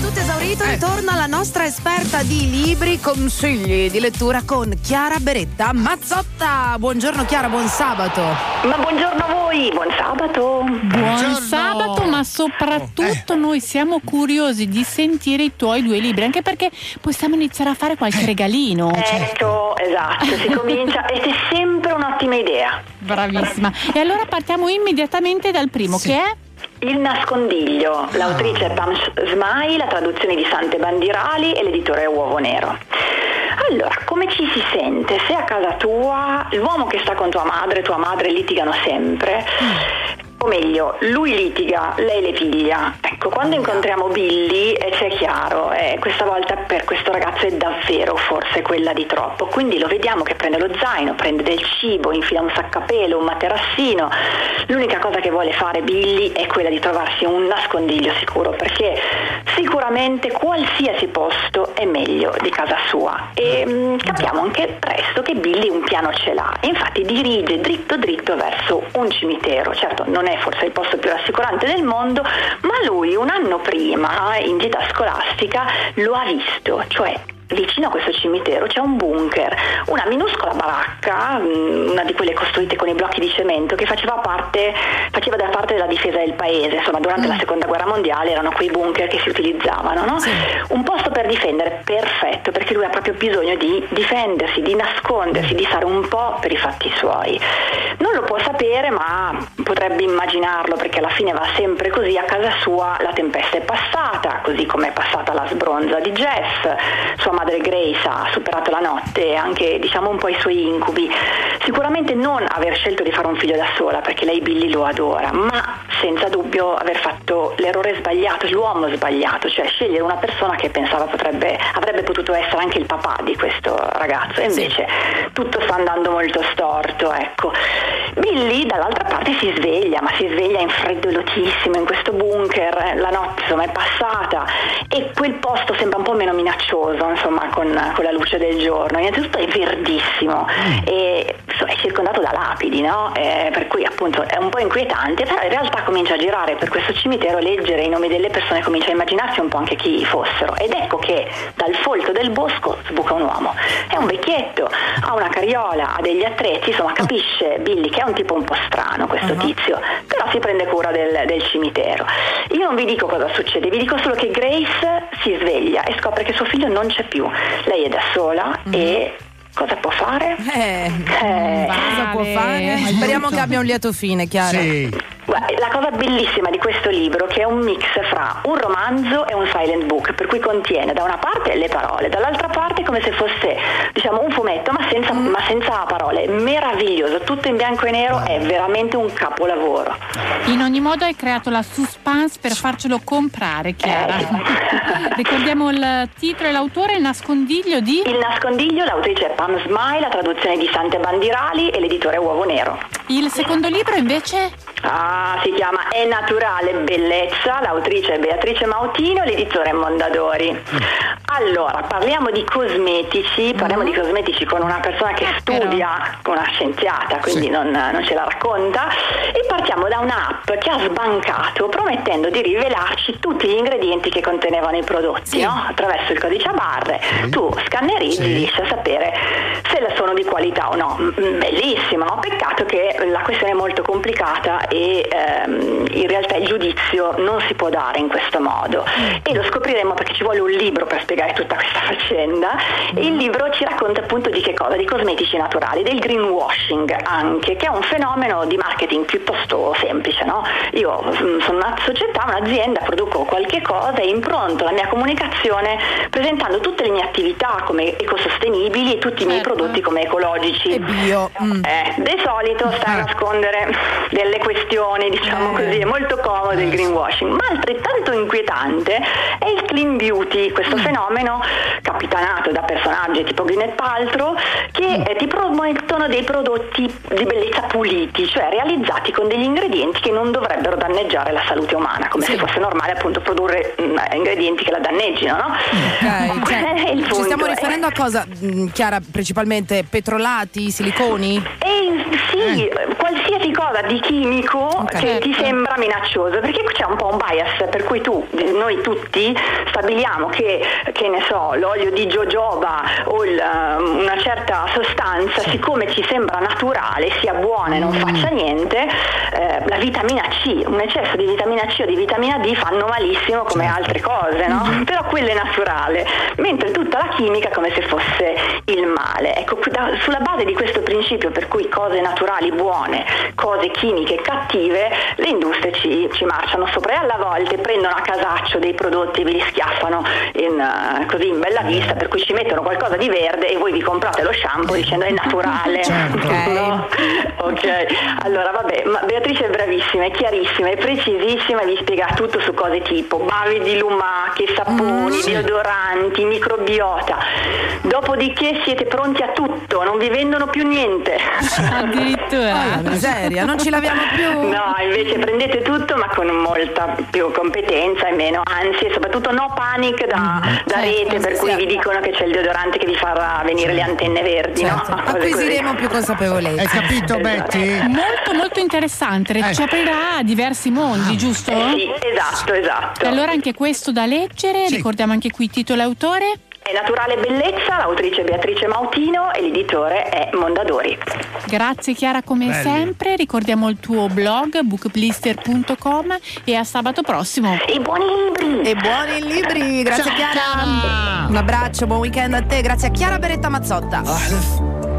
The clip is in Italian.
tutto esaurito ritorna la nostra esperta di libri, consigli di lettura con Chiara Beretta Mazzotta. Buongiorno Chiara, buon sabato. Ma buongiorno a voi, buon sabato. Buon Buongiorno. sabato, ma soprattutto Eh. noi siamo curiosi di sentire i tuoi due libri, anche perché possiamo iniziare a fare qualche Eh. regalino. Ecco, esatto, si comincia ed è sempre un'ottima idea. Bravissima. E allora partiamo immediatamente dal primo, Sì. che è Il nascondiglio, l'autrice è Pam Smai, la traduzione di Sante Bandirali e l'editore è Uovo Nero. Allora, come ci si sente se a casa tua l'uomo che sta con tua madre e tua madre litigano sempre? O meglio, lui litiga, lei le piglia. Ecco, quando incontriamo Billy eh, c'è chiaro, eh, questa volta per questo ragazzo è davvero forse quella di troppo. Quindi lo vediamo che prende lo zaino, prende del cibo, infila un saccapelo, un materassino. L'unica cosa che vuole fare Billy è quella di trovarsi un nascondiglio sicuro, perché sicuramente qualsiasi posto è meglio di casa sua. E mm, capiamo anche presto che Billy un piano ce l'ha. Infatti dirige dritto dritto verso un cimitero. Certo, non è forse il posto più rassicurante del mondo, ma lui un anno prima, in gita scolastica, lo ha visto, cioè Vicino a questo cimitero c'è un bunker, una minuscola baracca, mm, una di quelle costruite con i blocchi di cemento, che faceva parte, faceva da parte della difesa del paese. Insomma, durante la seconda guerra mondiale erano quei bunker che si utilizzavano, no? Un posto per difendere perfetto, perché lui ha proprio bisogno di difendersi, di nascondersi, di stare un po' per i fatti suoi. Non lo può sapere, ma potrebbe immaginarlo, perché alla fine va sempre così. A casa sua la tempesta è passata, così come è passata la sbronza di Jess. Sua madre Grace ha superato la notte e anche diciamo un po' i suoi incubi. Sicuramente non aver scelto di fare un figlio da sola, perché lei Billy lo adora, ma senza dubbio aver fatto l'errore sbagliato, l'uomo sbagliato, cioè scegliere una persona che pensava potrebbe, avrebbe potuto essere anche il papà di questo ragazzo. E invece tutto sta andando molto storto, ecco. Billy dall'altra parte si sveglia, ma si sveglia infreddolotissimo in questo bunker, la notte insomma è passata e quel posto sembra un po' meno minaccioso insomma con, con la luce del giorno. Innanzitutto è verdissimo e insomma, è circondato da lapidi, no? Eh, per cui appunto è un po' inquietante, però in realtà comincia a girare per questo cimitero, leggere i nomi delle persone, comincia a immaginarsi un po' anche chi fossero ed ecco che dal folto del bosco sbuca un uomo. È un vecchietto, ha una carriola, ha degli attrezzi, insomma capisce Billy che è un tipo un po' strano questo tizio, si prende cura del, del cimitero. Io non vi dico cosa succede, vi dico solo che Grace si sveglia e scopre che suo figlio non c'è più. Lei è da sola e cosa può fare? Eh, Eh, cosa può fare? Speriamo che abbia un lieto fine, Chiara. Sì. La cosa bellissima di questo libro è che è un mix fra un romanzo e un silent book, per cui contiene da una parte le parole, dall'altra parte come se fosse diciamo un fumetto ma senza, ma senza parole, meraviglioso, tutto in bianco e nero, è veramente un capolavoro. In ogni modo hai creato la suspense per farcelo comprare, Chiara. Eh. Ricordiamo il titolo e l'autore, il nascondiglio di... Il nascondiglio, l'autrice è Pam Smile, la traduzione di Sante Bandirali e l'editore Uovo Nero. Il secondo libro invece? Ah, si chiama È naturale bellezza, l'autrice è Beatrice Mautino, l'editore è Mondadori. Allora, parliamo di cosmetici, parliamo di cosmetici con una persona che però. studia, con una scienziata, quindi Sì. non, non ce la racconta, e partiamo da un'app che ha sbancato promettendo di rivelarci tutti gli ingredienti che contenevano i prodotti, Sì. no? attraverso il codice a barre. Tu scannerizzi, Sì. riesci a sapere se sono di qualità o no. Mm, Bellissimo, no? peccato che la questione è molto complicata e ehm, in realtà il giudizio non si può dare in questo modo e lo scopriremo perché ci vuole un libro per spiegare tutta questa faccenda e il libro ci racconta appunto di che cosa? Di cosmetici naturali, del greenwashing anche, che è un fenomeno di marketing piuttosto semplice. No? Io mm, sono una società, un'azienda, produco qualche cosa e impronto la mia comunicazione presentando tutte le mie attività come ecosostenibili e tutti i miei Certo. prodotti come ecologici. E bio. mm. Eh, di solito sta a nascondere delle questioni, diciamo Eh. così, è molto comodo il greenwashing, ma altrettanto inquietante è il clean beauty, questo fenomeno capitanato da personaggi tipo Gwyneth Paltrow che eh, ti promettono dei prodotti di bellezza puliti, cioè realizzati con degli ingredienti che non dovrebbero danneggiare la salute umana, come se fosse normale appunto produrre mm, ingredienti che la danneggino, no? Ok, Qual è cioè, ci stiamo Eh, riferendo a cosa, mh, Chiara? Principalmente petrolati, siliconi? E sì, qualsiasi cosa di chimico Ok. che ti Certo. sembra minaccioso, perché c'è un po' un bias per cui tu, noi tutti stabiliamo che, che ne so, l'olio di jojoba o il, um, una certa sostanza, siccome ci sembra naturale, sia buona e non faccia niente, eh, la vitamina C, un eccesso di vitamina C o di vitamina D fanno malissimo come altre cose, no? Però quello è naturale, mentre tutta la chimica come se fosse il male. Ecco, da- sulla base di questo principio per cui cose naturali buone, cose chimiche cattive, le industrie ci, ci marciano sopra e alla volte prendono a casaccio dei prodotti e ve li schiaffano in, eh, così in bella vista, per cui ci mettono qualcosa di verde e voi vi comprate lo shampoo dicendo è naturale. Certo. No? Ok, allora vabbè, ma Beatrice è bravissima, è chiarissima, è precisissima e vi spiega tutto su cose tipo bavi di lumache, saponi, deodoranti, microbiota. Dopodiché siete pronti a tutto, non vi vendono più niente. Addirittura. La miseria, non ci laviamo più. No, invece prendete tutto ma con molta più competenza e meno ansie, soprattutto no panic da, da certo, rete per cui sì. vi dicono che c'è il deodorante che vi farà venire le antenne verdi, Certo. no? Acquisiremo così. più consapevolezza. Hai capito Esatto. Betty? Molto molto interessante, Eh. ci aprirà a diversi mondi, giusto? Eh sì, esatto, esatto. E allora anche questo da leggere, Sì. ricordiamo anche qui titolo e autore. È Naturale Bellezza, l'autrice Beatrice Mautino e l'editore è Mondadori. Grazie Chiara come Belli. sempre, ricordiamo il tuo blog bookblister.com e a sabato prossimo. E buoni libri! E buoni libri, grazie Ciao. Chiara! Un abbraccio, buon weekend a te, grazie a Chiara Beretta Mazzotta.